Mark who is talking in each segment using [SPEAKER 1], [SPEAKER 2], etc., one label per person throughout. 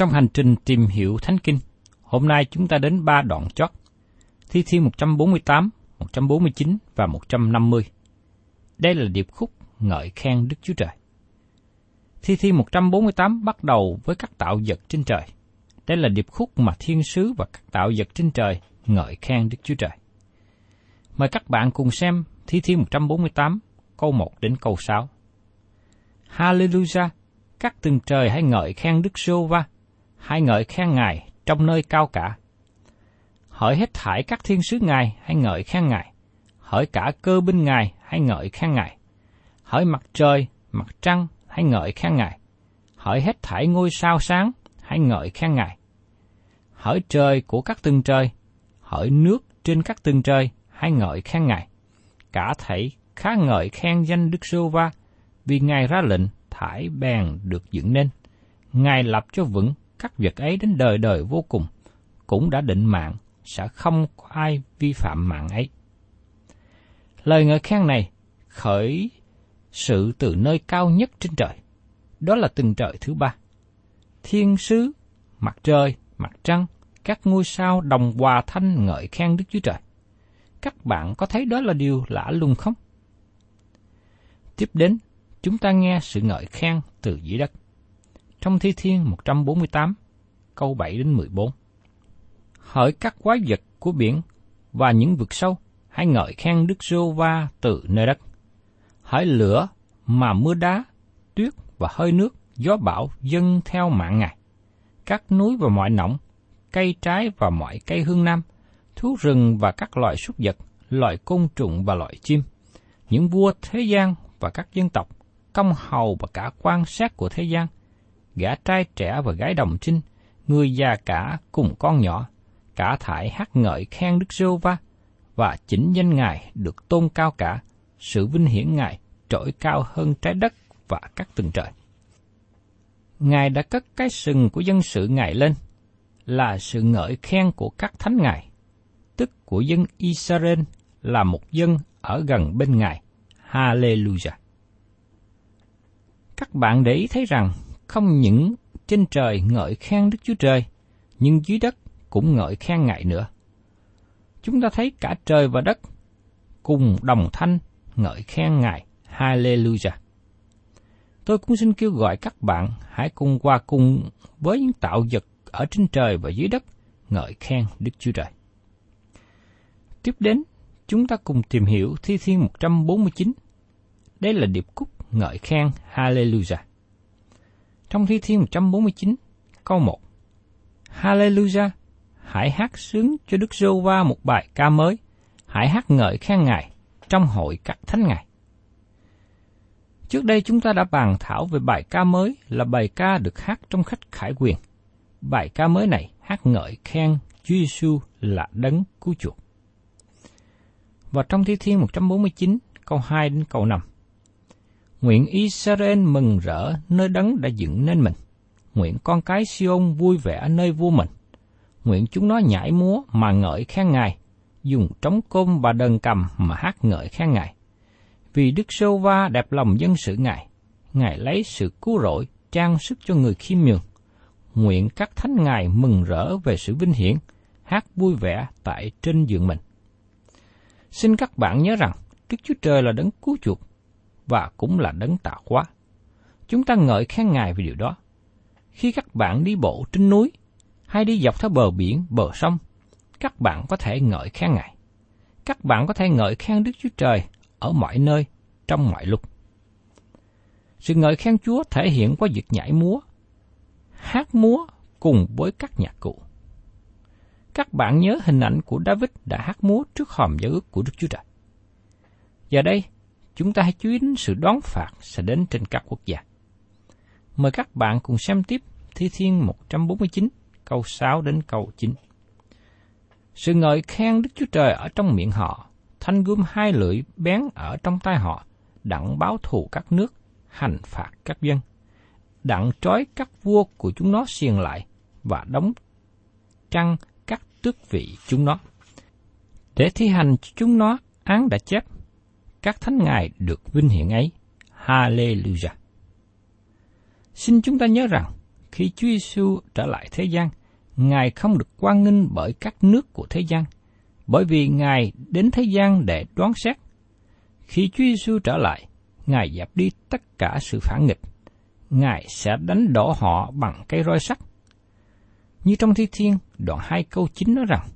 [SPEAKER 1] trong hành trình tìm hiểu Thánh Kinh, hôm nay chúng ta đến ba đoạn chót, Thi Thiên 148, 149 và 150. Đây là điệp khúc ngợi khen Đức Chúa Trời. Thi Thiên 148 bắt đầu với các tạo vật trên trời. Đây là điệp khúc mà thiên sứ và các tạo vật trên trời ngợi khen Đức Chúa Trời. Mời các bạn cùng xem Thi Thiên 148, câu 1 đến câu 6. Hallelujah! Các tầng trời hãy ngợi khen Đức Sô Va, hãy ngợi khen Ngài trong nơi cao cả. Hỡi hết thải các thiên sứ Ngài, hãy ngợi khen Ngài. Hỡi cả cơ binh Ngài, hãy ngợi khen Ngài. Hỡi mặt trời, mặt trăng, hãy ngợi khen Ngài. Hỡi hết thải ngôi sao sáng, hãy ngợi khen Ngài. Hỡi trời của các tương trời, hỡi nước trên các tương trời, hãy ngợi khen Ngài. Cả thảy khá ngợi khen danh Đức Sô Va, vì Ngài ra lệnh thải bèn được dựng nên. Ngài lập cho vững các việc ấy đến đời đời vô cùng, cũng đã định mạng, sẽ không có ai vi phạm mạng ấy. Lời ngợi khen này khởi sự từ nơi cao nhất trên trời, đó là từng trời thứ ba. Thiên sứ, mặt trời, mặt trăng, các ngôi sao đồng hòa thanh ngợi khen Đức Chúa Trời. Các bạn có thấy đó là điều lạ lùng không? Tiếp đến, chúng ta nghe sự ngợi khen từ dưới đất. Trong Thi Thiên 148, câu 7 đến 14. Hỡi các quái vật của biển và những vực sâu, hãy ngợi khen Đức Giô Va từ nơi đất. Hỡi lửa mà mưa đá, tuyết và hơi nước, gió bão dâng theo mạng Ngài. Các núi và mọi nọng, cây trái và mọi cây hương nam, thú rừng và các loài súc vật, loài côn trùng và loài chim, những vua thế gian và các dân tộc, công hầu và cả quan sát của thế gian, gã trai trẻ và gái đồng trinh, người già cả cùng con nhỏ, cả thải hát ngợi khen Đức giê va và chính danh Ngài được tôn cao cả, sự vinh hiển Ngài trỗi cao hơn trái đất và các tầng trời. Ngài đã cất cái sừng của dân sự Ngài lên, là sự ngợi khen của các thánh Ngài, tức của dân Israel là một dân ở gần bên Ngài. Hallelujah! Các bạn để ý thấy rằng không những trên trời ngợi khen Đức Chúa Trời, nhưng dưới đất cũng ngợi khen Ngài nữa. Chúng ta thấy cả trời và đất cùng đồng thanh ngợi khen Ngài. Hallelujah! tôi cũng xin kêu gọi các bạn hãy cùng qua cùng với những tạo vật ở trên trời và dưới đất ngợi khen Đức Chúa Trời. Tiếp đến, chúng ta cùng tìm hiểu Thi Thiên 149. Đây là điệp khúc ngợi khen Hallelujah. Trong Thi Thiên 149, câu 1. Hallelujah, hãy hát sướng cho Đức giê va một bài ca mới, hãy hát ngợi khen Ngài trong hội các thánh Ngài. Trước đây chúng ta đã bàn thảo về bài ca mới là bài ca được hát trong khách khải quyền. Bài ca mới này hát ngợi khen Chúa Giêsu là đấng cứu chuộc. Và trong Thi Thiên 149, câu 2 đến câu 5. Nguyện Israel mừng rỡ nơi đấng đã dựng nên mình. Nguyện con cái Siôn vui vẻ nơi vua mình. Nguyện chúng nó nhảy múa mà ngợi khen Ngài, dùng trống côn và đờn cầm mà hát ngợi khen Ngài. Vì Đức Sô Va đẹp lòng dân sự Ngài, Ngài lấy sự cứu rỗi trang sức cho người khiêm nhường. Nguyện các thánh Ngài mừng rỡ về sự vinh hiển, hát vui vẻ tại trên giường mình. Xin các bạn nhớ rằng Đức Chúa Trời là đấng cứu chuộc và cũng là đấng tạo hóa. Chúng ta ngợi khen Ngài về điều đó. Khi các bạn đi bộ trên núi hay đi dọc theo bờ biển, bờ sông, các bạn có thể ngợi khen Ngài. Các bạn có thể ngợi khen Đức Chúa Trời ở mọi nơi, trong mọi lúc. Sự ngợi khen Chúa thể hiện qua việc nhảy múa, hát múa cùng với các nhạc cụ. Các bạn nhớ hình ảnh của David đã hát múa trước hòm giáo ước của Đức Chúa Trời. Giờ đây, chúng ta hãy chú ý đến sự đoán phạt sẽ đến trên các quốc gia. Mời các bạn cùng xem tiếp Thi Thiên 149, câu 6 đến câu 9. Sự ngợi khen Đức Chúa Trời ở trong miệng họ, thanh gươm hai lưỡi bén ở trong tay họ, đặng báo thù các nước, hành phạt các dân, đặng trói các vua của chúng nó xiềng lại và đóng trăng các tước vị chúng nó. Để thi hành chúng nó án đã chép, các thánh ngài được vinh hiển ấy. Hallelujah. Xin chúng ta nhớ rằng, khi Chúa Giêsu trở lại thế gian, Ngài không được quan nghênh bởi các nước của thế gian, bởi vì Ngài đến thế gian để đoán xét. Khi Chúa Giêsu trở lại, Ngài dẹp đi tất cả sự phản nghịch. Ngài sẽ đánh đổ họ bằng cây roi sắt. Như trong Thi Thiên, đoạn 2 câu 9 nói rằng,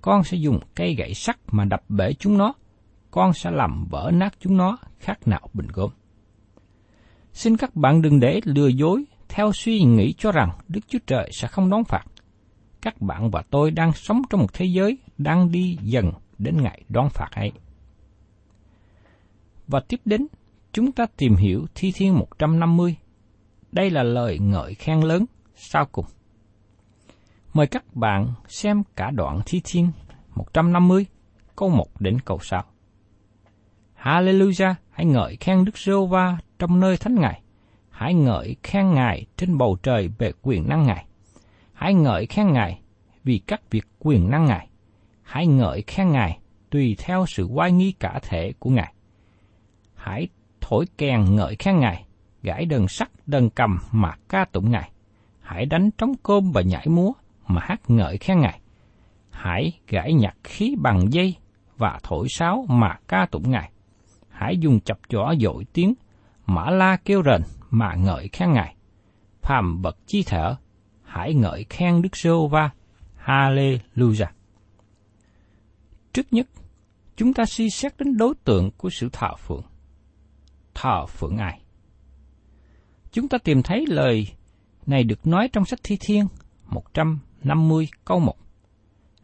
[SPEAKER 1] con sẽ dùng cây gậy sắt mà đập bể chúng nó, con sẽ làm vỡ nát chúng nó khác nào bình gốm. Xin các bạn đừng để lừa dối theo suy nghĩ cho rằng Đức Chúa Trời sẽ không đón phạt. Các bạn và tôi đang sống trong một thế giới đang đi dần đến ngày đón phạt ấy. Và tiếp đến, chúng ta tìm hiểu Thi Thiên 150. Đây là lời ngợi khen lớn sau cùng. Mời các bạn xem cả đoạn Thi Thiên 150, câu 1 đến câu 6. Hallelujah, hãy ngợi khen Đức giê va trong nơi thánh ngài. Hãy ngợi khen ngài trên bầu trời về quyền năng ngài. Hãy ngợi khen ngài vì các việc quyền năng ngài. Hãy ngợi khen ngài tùy theo sự oai nghi cả thể của ngài. Hãy thổi kèn ngợi khen ngài, gãi đờn sắt đờn cầm mà ca tụng ngài. Hãy đánh trống cơm và nhảy múa mà hát ngợi khen ngài. Hãy gãi nhạc khí bằng dây và thổi sáo mà ca tụng ngài hãy dùng chập chỏ dội tiếng, mã la kêu rền mà ngợi khen Ngài. Phàm bậc chi thở hãy ngợi khen Đức giê va Hallelujah. Trước nhất, chúng ta suy xét đến đối tượng của sự thờ phượng. Thờ phượng ai? Chúng ta tìm thấy lời này được nói trong sách Thi Thiên 150 câu 1.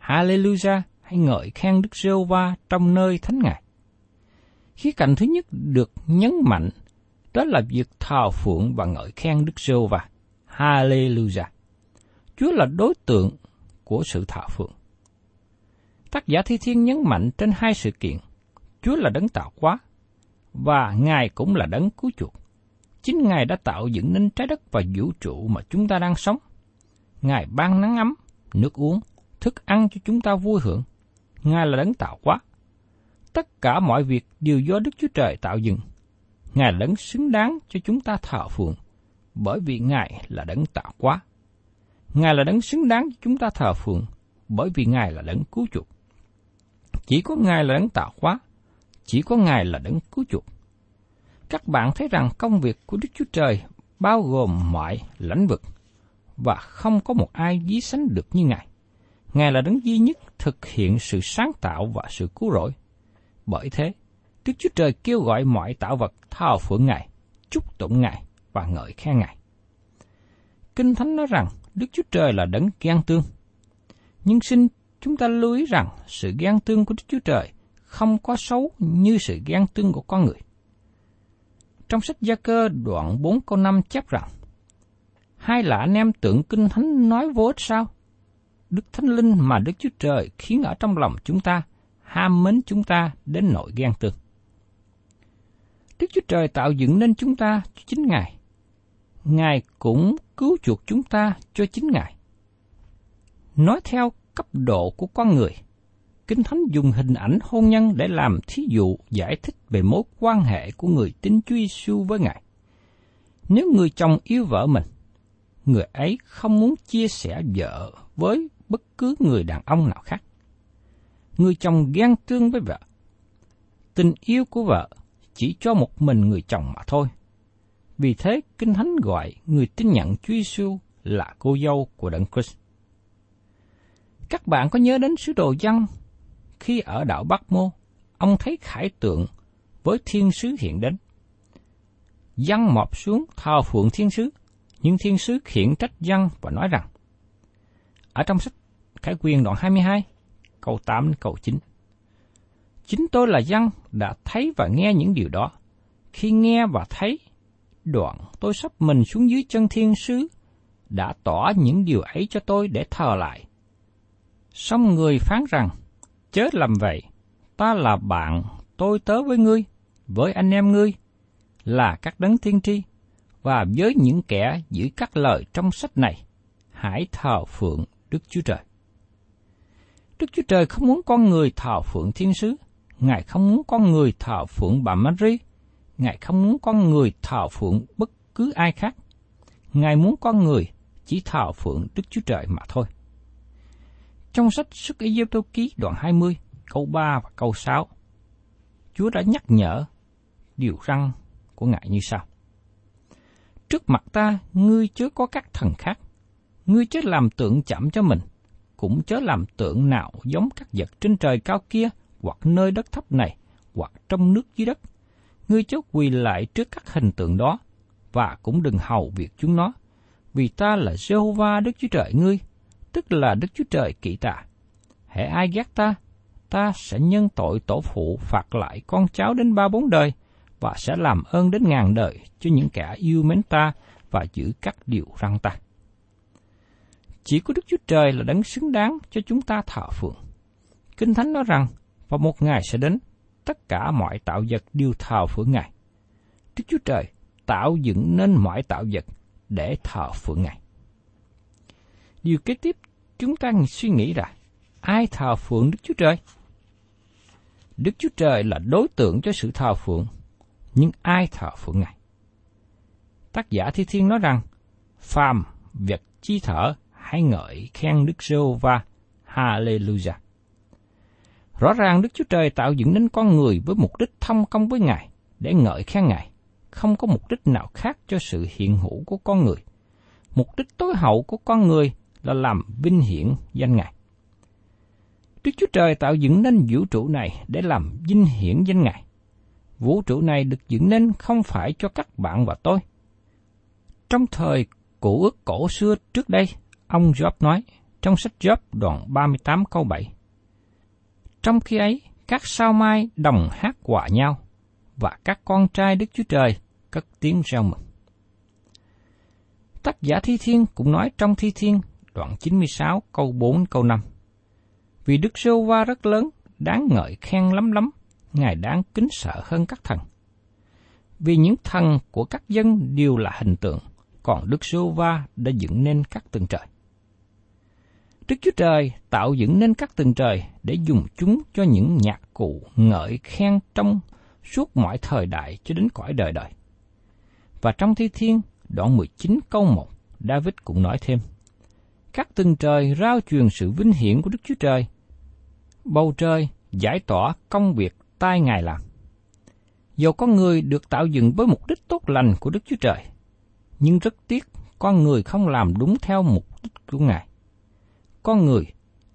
[SPEAKER 1] Hallelujah, hãy ngợi khen Đức giê va trong nơi thánh ngài. Khía cạnh thứ nhất được nhấn mạnh đó là việc thờ phượng và ngợi khen Đức Sô và Hallelujah. Chúa là đối tượng của sự thờ phượng. Tác giả Thi Thiên nhấn mạnh trên hai sự kiện. Chúa là đấng tạo hóa và Ngài cũng là đấng cứu chuộc. Chính Ngài đã tạo dựng nên trái đất và vũ trụ mà chúng ta đang sống. Ngài ban nắng ấm, nước uống, thức ăn cho chúng ta vui hưởng. Ngài là đấng tạo hóa tất cả mọi việc đều do Đức Chúa Trời tạo dựng. Ngài là đấng xứng đáng cho chúng ta thờ phượng, bởi vì Ngài là đấng tạo hóa. Ngài là đấng xứng đáng cho chúng ta thờ phượng, bởi vì Ngài là đấng cứu chuộc. Chỉ có Ngài là đấng tạo hóa, chỉ có Ngài là đấng cứu chuộc. Các bạn thấy rằng công việc của Đức Chúa Trời bao gồm mọi lĩnh vực và không có một ai dí sánh được như Ngài. Ngài là đấng duy nhất thực hiện sự sáng tạo và sự cứu rỗi. Bởi thế, Đức Chúa Trời kêu gọi mọi tạo vật thao phượng Ngài, chúc tụng Ngài và ngợi khen Ngài. Kinh Thánh nói rằng Đức Chúa Trời là đấng ghen tương. Nhưng xin chúng ta lưu ý rằng sự ghen tương của Đức Chúa Trời không có xấu như sự ghen tương của con người. Trong sách Gia Cơ đoạn 4 câu 5 chép rằng, Hai là anh em tưởng kinh thánh nói vô ích sao? Đức Thánh Linh mà Đức Chúa Trời khiến ở trong lòng chúng ta, ham mến chúng ta đến nội ghen tương. Đức Chúa Trời tạo dựng nên chúng ta cho chính Ngài. Ngài cũng cứu chuộc chúng ta cho chính Ngài. Nói theo cấp độ của con người, Kinh Thánh dùng hình ảnh hôn nhân để làm thí dụ giải thích về mối quan hệ của người tín Chúa Giêsu với Ngài. Nếu người chồng yêu vợ mình, người ấy không muốn chia sẻ vợ với bất cứ người đàn ông nào khác. Người chồng ghen tương với vợ. Tình yêu của vợ chỉ cho một mình người chồng mà thôi. Vì thế, Kinh Thánh gọi người tin nhận Chúa Giêsu là cô dâu của Đấng Christ. Các bạn có nhớ đến sứ đồ dân khi ở đảo Bắc Mô, ông thấy khải tượng với thiên sứ hiện đến. Dân mọp xuống thờ phượng thiên sứ, nhưng thiên sứ khiển trách dân và nói rằng, ở trong sách Khải quyền đoạn 22, câu 8 đến câu 9. Chính tôi là dân đã thấy và nghe những điều đó. Khi nghe và thấy, đoạn tôi sắp mình xuống dưới chân thiên sứ, đã tỏ những điều ấy cho tôi để thờ lại. Xong người phán rằng, chớ làm vậy, ta là bạn, tôi tớ với ngươi, với anh em ngươi, là các đấng tiên tri, và với những kẻ giữ các lời trong sách này, hãy thờ phượng Đức Chúa Trời. Đức Chúa Trời không muốn con người thờ phượng thiên sứ, Ngài không muốn con người thờ phượng bà Mary, Ngài không muốn con người thờ phượng bất cứ ai khác. Ngài muốn con người chỉ thờ phượng Đức Chúa Trời mà thôi. Trong sách Sức Ý Tô ký đoạn 20, câu 3 và câu 6, Chúa đã nhắc nhở điều răng của Ngài như sau. Trước mặt ta, ngươi chớ có các thần khác, ngươi chớ làm tượng chậm cho mình, cũng chớ làm tượng nào giống các vật trên trời cao kia, hoặc nơi đất thấp này, hoặc trong nước dưới đất. Ngươi chớ quỳ lại trước các hình tượng đó, và cũng đừng hầu việc chúng nó, vì ta là Jehovah Đức Chúa Trời ngươi, tức là Đức Chúa Trời kỵ tà. Hễ ai ghét ta, ta sẽ nhân tội tổ phụ phạt lại con cháu đến ba bốn đời, và sẽ làm ơn đến ngàn đời cho những kẻ yêu mến ta và giữ các điều răn ta. Chỉ có Đức Chúa Trời là đấng xứng đáng cho chúng ta thờ phượng. Kinh Thánh nói rằng, vào một ngày sẽ đến, tất cả mọi tạo vật đều thờ phượng Ngài. Đức Chúa Trời tạo dựng nên mọi tạo vật để thờ phượng Ngài. Điều kế tiếp chúng ta suy nghĩ là ai thờ phượng Đức Chúa Trời? Đức Chúa Trời là đối tượng cho sự thờ phượng, nhưng ai thờ phượng Ngài? Tác giả Thi Thiên nói rằng, phàm vật chi thở hãy ngợi khen Đức giê va Hallelujah. Rõ ràng Đức Chúa Trời tạo dựng nên con người với mục đích thông công với Ngài, để ngợi khen Ngài, không có mục đích nào khác cho sự hiện hữu của con người. Mục đích tối hậu của con người là làm vinh hiển danh Ngài. Đức Chúa Trời tạo dựng nên vũ trụ này để làm vinh hiển danh Ngài. Vũ trụ này được dựng nên không phải cho các bạn và tôi. Trong thời cổ ước cổ xưa trước đây, ông Job nói trong sách Job đoạn 38 câu 7. Trong khi ấy, các sao mai đồng hát hòa nhau, và các con trai Đức Chúa Trời cất tiếng reo mừng. Tác giả Thi Thiên cũng nói trong Thi Thiên đoạn 96 câu 4 câu 5. Vì Đức Sô Va rất lớn, đáng ngợi khen lắm lắm, Ngài đáng kính sợ hơn các thần. Vì những thần của các dân đều là hình tượng, còn Đức Sô Va đã dựng nên các tầng trời. Đức Chúa Trời tạo dựng nên các tầng trời để dùng chúng cho những nhạc cụ ngợi khen trong suốt mọi thời đại cho đến cõi đời đời. Và trong Thi Thiên, đoạn 19 câu 1, David cũng nói thêm, Các tầng trời rao truyền sự vinh hiển của Đức Chúa Trời. Bầu trời giải tỏa công việc tay Ngài làm. Dầu con người được tạo dựng với mục đích tốt lành của Đức Chúa Trời, nhưng rất tiếc con người không làm đúng theo mục đích của Ngài. Con người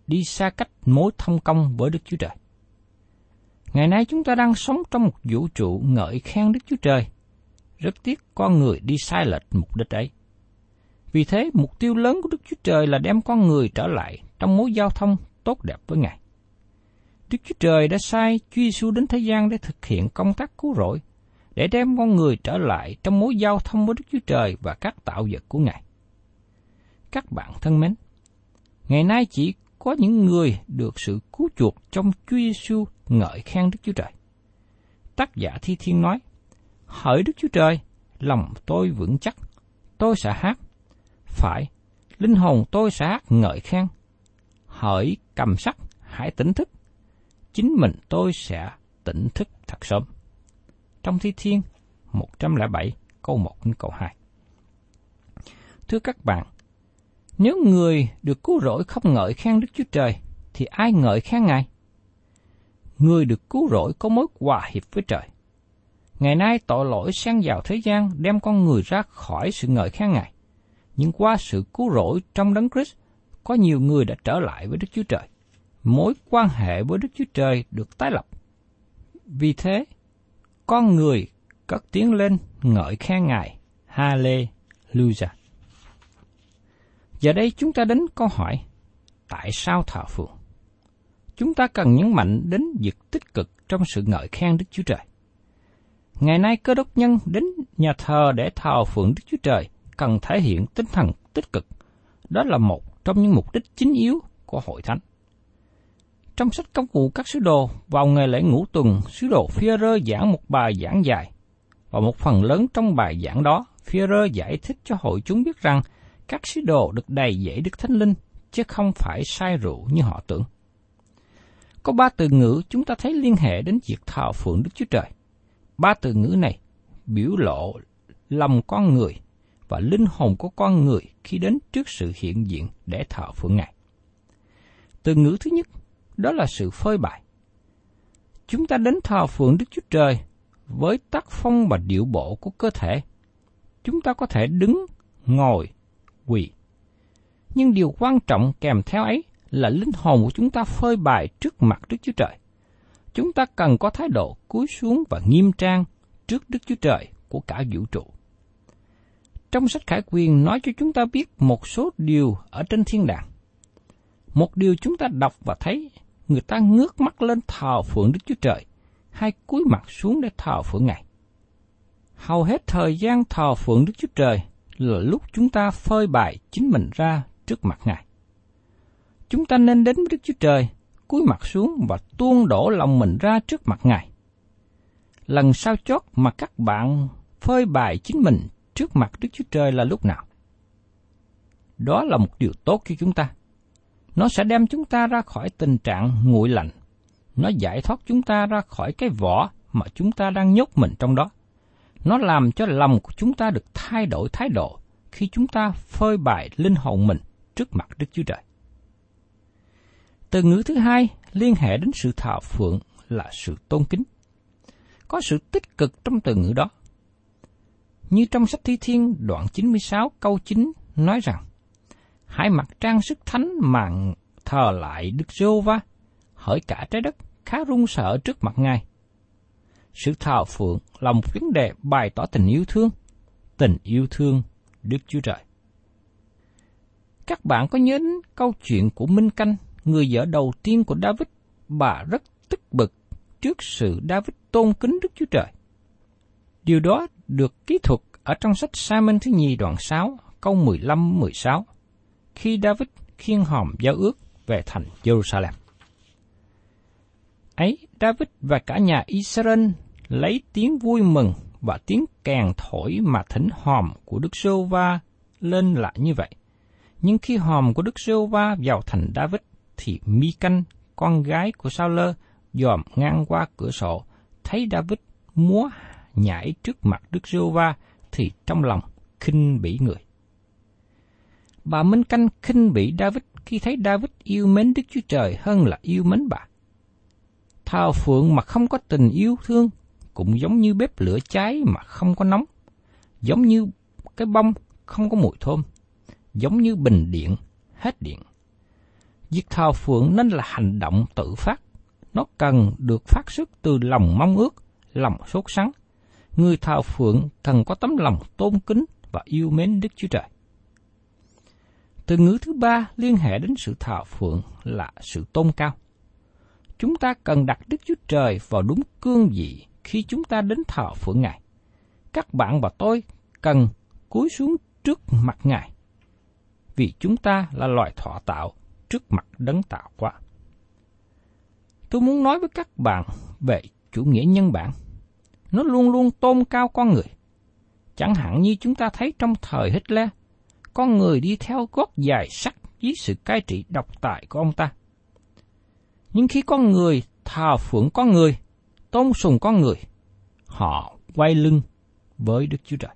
[SPEAKER 1] đi xa cách mối thông công với Đức Chúa Trời. Ngày nay chúng ta đang sống trong một vũ trụ ngợi khen Đức Chúa Trời. Rất tiếc con người đi sai lệch mục đích ấy. Vì thế, mục tiêu lớn của Đức Chúa Trời là đem con người trở lại trong mối giao thông tốt đẹp với Ngài. Đức Chúa Trời đã sai Chúa Giêsu đến thế gian để thực hiện công tác cứu rỗi, để đem con người trở lại trong mối giao thông với Đức Chúa Trời và các tạo vật của Ngài. Các bạn thân mến, ngày nay chỉ có những người được sự cứu chuộc trong Chúa Giêsu ngợi khen Đức Chúa Trời. Tác giả Thi Thiên nói, Hỡi Đức Chúa Trời, lòng tôi vững chắc, tôi sẽ hát. Phải, linh hồn tôi sẽ hát ngợi khen. Hỡi cầm sắc, hãy tỉnh thức. Chính mình tôi sẽ tỉnh thức thật sớm. Trong Thi Thiên 107 câu 1 đến câu 2. Thưa các bạn, nếu người được cứu rỗi không ngợi khen Đức Chúa Trời, thì ai ngợi khen Ngài? Người được cứu rỗi có mối hòa hiệp với trời. Ngày nay tội lỗi xen vào thế gian đem con người ra khỏi sự ngợi khen Ngài. Nhưng qua sự cứu rỗi trong đấng Christ, có nhiều người đã trở lại với Đức Chúa Trời. Mối quan hệ với Đức Chúa Trời được tái lập. Vì thế, con người cất tiếng lên ngợi khen Ngài. Hallelujah. Giờ đây chúng ta đến câu hỏi, tại sao thờ phượng? Chúng ta cần nhấn mạnh đến việc tích cực trong sự ngợi khen Đức Chúa Trời. Ngày nay cơ đốc nhân đến nhà thờ để thờ phượng Đức Chúa Trời cần thể hiện tinh thần tích cực. Đó là một trong những mục đích chính yếu của hội thánh. Trong sách công vụ các sứ đồ, vào ngày lễ ngũ tuần, sứ đồ phi rơ giảng một bài giảng dài. Và một phần lớn trong bài giảng đó, phi rơ giải thích cho hội chúng biết rằng các sứ đồ được đầy dẫy Đức Thánh Linh, chứ không phải sai rượu như họ tưởng. Có ba từ ngữ chúng ta thấy liên hệ đến việc thờ phượng Đức Chúa Trời. Ba từ ngữ này biểu lộ lòng con người và linh hồn của con người khi đến trước sự hiện diện để thờ phượng Ngài. Từ ngữ thứ nhất, đó là sự phơi bày. Chúng ta đến thờ phượng Đức Chúa Trời với tác phong và điệu bộ của cơ thể. Chúng ta có thể đứng, ngồi, quỳ. Nhưng điều quan trọng kèm theo ấy là linh hồn của chúng ta phơi bày trước mặt Đức Chúa Trời. Chúng ta cần có thái độ cúi xuống và nghiêm trang trước Đức Chúa Trời của cả vũ trụ. Trong sách Khải Quyền nói cho chúng ta biết một số điều ở trên thiên đàng. Một điều chúng ta đọc và thấy, người ta ngước mắt lên thờ phượng Đức Chúa Trời, hay cúi mặt xuống để thờ phượng Ngài. Hầu hết thời gian thờ phượng Đức Chúa Trời là lúc chúng ta phơi bày chính mình ra trước mặt Ngài. Chúng ta nên đến với Đức Chúa Trời, cúi mặt xuống và tuôn đổ lòng mình ra trước mặt Ngài. Lần sau chót mà các bạn phơi bày chính mình trước mặt Đức Chúa Trời là lúc nào? Đó là một điều tốt cho chúng ta. Nó sẽ đem chúng ta ra khỏi tình trạng nguội lạnh. Nó giải thoát chúng ta ra khỏi cái vỏ mà chúng ta đang nhốt mình trong đó. Nó làm cho lòng của chúng ta được thay đổi thái độ khi chúng ta phơi bày linh hồn mình trước mặt Đức Chúa Trời. Từ ngữ thứ hai liên hệ đến sự thờ phượng là sự tôn kính. Có sự tích cực trong từ ngữ đó. Như trong sách Thi Thiên đoạn 96 câu 9 nói rằng, Hãy mặc trang sức thánh mà thờ lại Đức giê va hỡi cả trái đất khá run sợ trước mặt Ngài. Sự thờ phượng là một vấn đề bày tỏ tình yêu thương, tình yêu thương Đức Chúa Trời. Các bạn có nhớ câu chuyện của Minh Canh, người vợ đầu tiên của David, bà rất tức bực trước sự David tôn kính Đức Chúa Trời. Điều đó được kỹ thuật ở trong sách Simon thứ nhì đoạn 6, câu 15-16, khi David khiêng hòm giao ước về thành Jerusalem. Ấy, David và cả nhà Israel lấy tiếng vui mừng và tiếng kèn thổi mà thỉnh hòm của Đức Sô Va lên lại như vậy. Nhưng khi hòm của Đức Sô Va vào thành David, thì Mi Canh, con gái của Sao Lơ, dòm ngang qua cửa sổ, thấy David múa nhảy trước mặt Đức Sô Va, thì trong lòng khinh bỉ người. Bà Minh Canh khinh bỉ David khi thấy David yêu mến Đức Chúa Trời hơn là yêu mến bà. Thao phượng mà không có tình yêu thương cũng giống như bếp lửa cháy mà không có nóng, giống như cái bông không có mùi thơm, giống như bình điện hết điện. Việc thờ phượng nên là hành động tự phát, nó cần được phát xuất từ lòng mong ước, lòng sốt sắng. Người thờ phượng cần có tấm lòng tôn kính và yêu mến Đức Chúa Trời. Từ ngữ thứ ba liên hệ đến sự thờ phượng là sự tôn cao. Chúng ta cần đặt Đức Chúa Trời vào đúng cương vị khi chúng ta đến thờ phượng Ngài. Các bạn và tôi cần cúi xuống trước mặt Ngài, vì chúng ta là loài thọ tạo trước mặt đấng tạo quá. Tôi muốn nói với các bạn về chủ nghĩa nhân bản. Nó luôn luôn tôn cao con người. Chẳng hạn như chúng ta thấy trong thời Hitler, con người đi theo gót dài sắt dưới sự cai trị độc tài của ông ta. Nhưng khi con người thờ phượng con người, tôn sùng con người, họ quay lưng với Đức Chúa Trời.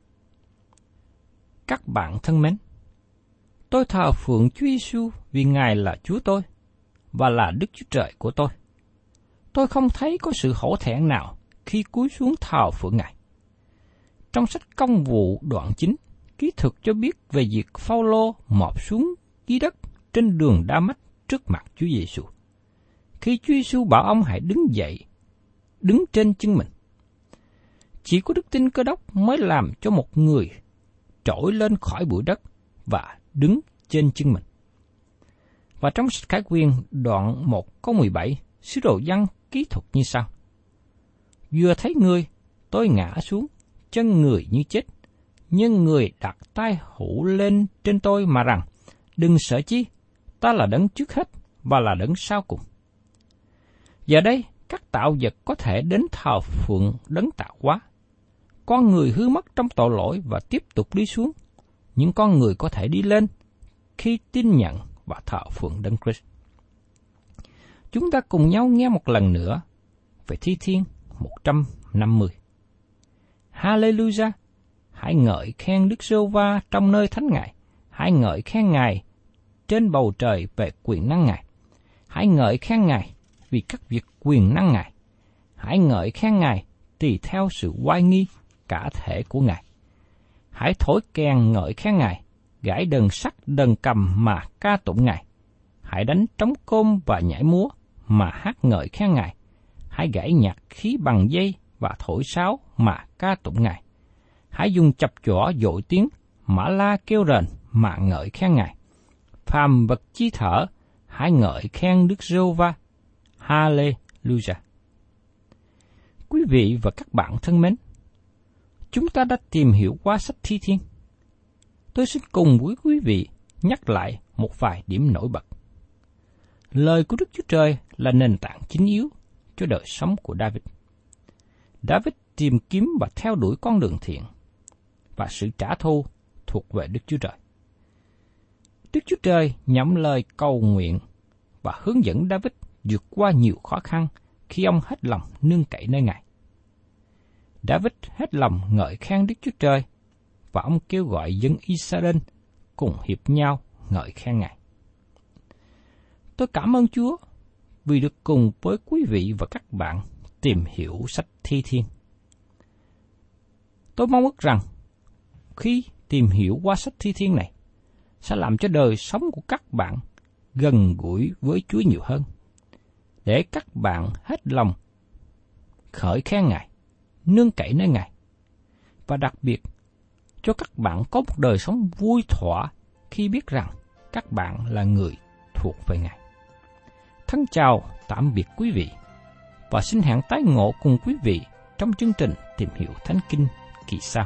[SPEAKER 1] Các bạn thân mến, tôi thờ phượng Chúa Giêsu vì Ngài là Chúa tôi và là Đức Chúa Trời của tôi. Tôi không thấy có sự hổ thẹn nào khi cúi xuống thờ phượng Ngài. Trong sách công vụ đoạn 9, ký thực cho biết về việc Phaolô mọp xuống dưới đất trên đường Đa Mách trước mặt Chúa Giêsu. Khi Chúa Giêsu bảo ông hãy đứng dậy, đứng trên chân mình. Chỉ có đức tin cơ đốc mới làm cho một người trỗi lên khỏi bụi đất và đứng trên chân mình. Và trong sách Khải Quyên đoạn 1 câu 17, sứ đồ văn ký thuật như sau. Vừa thấy người, tôi ngã xuống, chân người như chết, nhưng người đặt tay hữu lên trên tôi mà rằng, đừng sợ chi, ta là đấng trước hết và là đấng sau cùng. Giờ đây, các tạo vật có thể đến thờ phượng đấng tạo hóa. Con người hư mất trong tội lỗi và tiếp tục đi xuống, nhưng con người có thể đi lên khi tin nhận và thờ phượng đấng Christ. Chúng ta cùng nhau nghe một lần nữa về Thi Thiên 150. Hallelujah! Hãy ngợi khen Đức Sô Va trong nơi thánh ngài. Hãy ngợi khen ngài trên bầu trời về quyền năng ngài. Hãy ngợi khen ngài vì các việc quyền năng ngài. Hãy ngợi khen ngài tùy theo sự oai nghi cả thể của ngài. Hãy thổi kèn ngợi khen ngài, gãi đờn sắt đờn cầm mà ca tụng ngài. Hãy đánh trống côn và nhảy múa mà hát ngợi khen ngài. Hãy gãy nhạc khí bằng dây và thổi sáo mà ca tụng ngài hãy dùng chập chỏ dội tiếng, mã la kêu rền mà ngợi khen Ngài. Phàm vật chi thở, hãy ngợi khen Đức Rô Va. Hallelujah. Quý vị và các bạn thân mến, chúng ta đã tìm hiểu qua sách Thi Thiên. Tôi xin cùng với quý vị nhắc lại một vài điểm nổi bật. Lời của Đức Chúa Trời là nền tảng chính yếu cho đời sống của David. David tìm kiếm và theo đuổi con đường thiện và sự trả thù thuộc về Đức Chúa Trời. Đức Chúa Trời nhậm lời cầu nguyện và hướng dẫn David vượt qua nhiều khó khăn khi ông hết lòng nương cậy nơi Ngài. David hết lòng ngợi khen Đức Chúa Trời và ông kêu gọi dân Israel cùng hiệp nhau ngợi khen Ngài. Tôi cảm ơn Chúa vì được cùng với quý vị và các bạn tìm hiểu sách Thi Thiên. Tôi mong ước rằng khi tìm hiểu qua sách thi thiên này sẽ làm cho đời sống của các bạn gần gũi với Chúa nhiều hơn. Để các bạn hết lòng khởi khen Ngài, nương cậy nơi Ngài. Và đặc biệt, cho các bạn có một đời sống vui thỏa khi biết rằng các bạn là người thuộc về Ngài. Thân chào, tạm biệt quý vị, và xin hẹn tái ngộ cùng quý vị trong chương trình Tìm hiểu Thánh Kinh kỳ sau.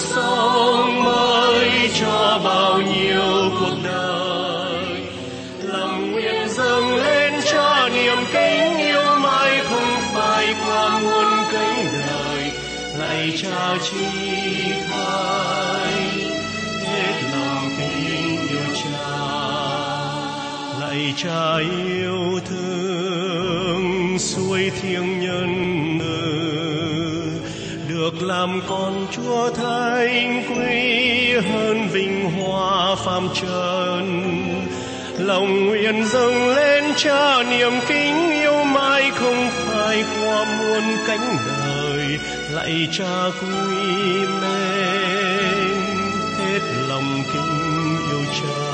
[SPEAKER 2] Sống mới cho bao nhiêu cuộc đời. Lòng nguyện dâng lên cho niềm kính yêu mãi không phải qua muôn cánh đời. Lạy cha chi thay hết lòng kính yêu cha. Lạy cha yêu thương suối thiêng nhân được làm con chúa thanh quý hơn vinh hoa phàm trần. Lòng nguyện dâng lên cha niềm kính yêu mãi không phai qua muôn cánh đời lạy cha quý mến. Hết lòng kính yêu cha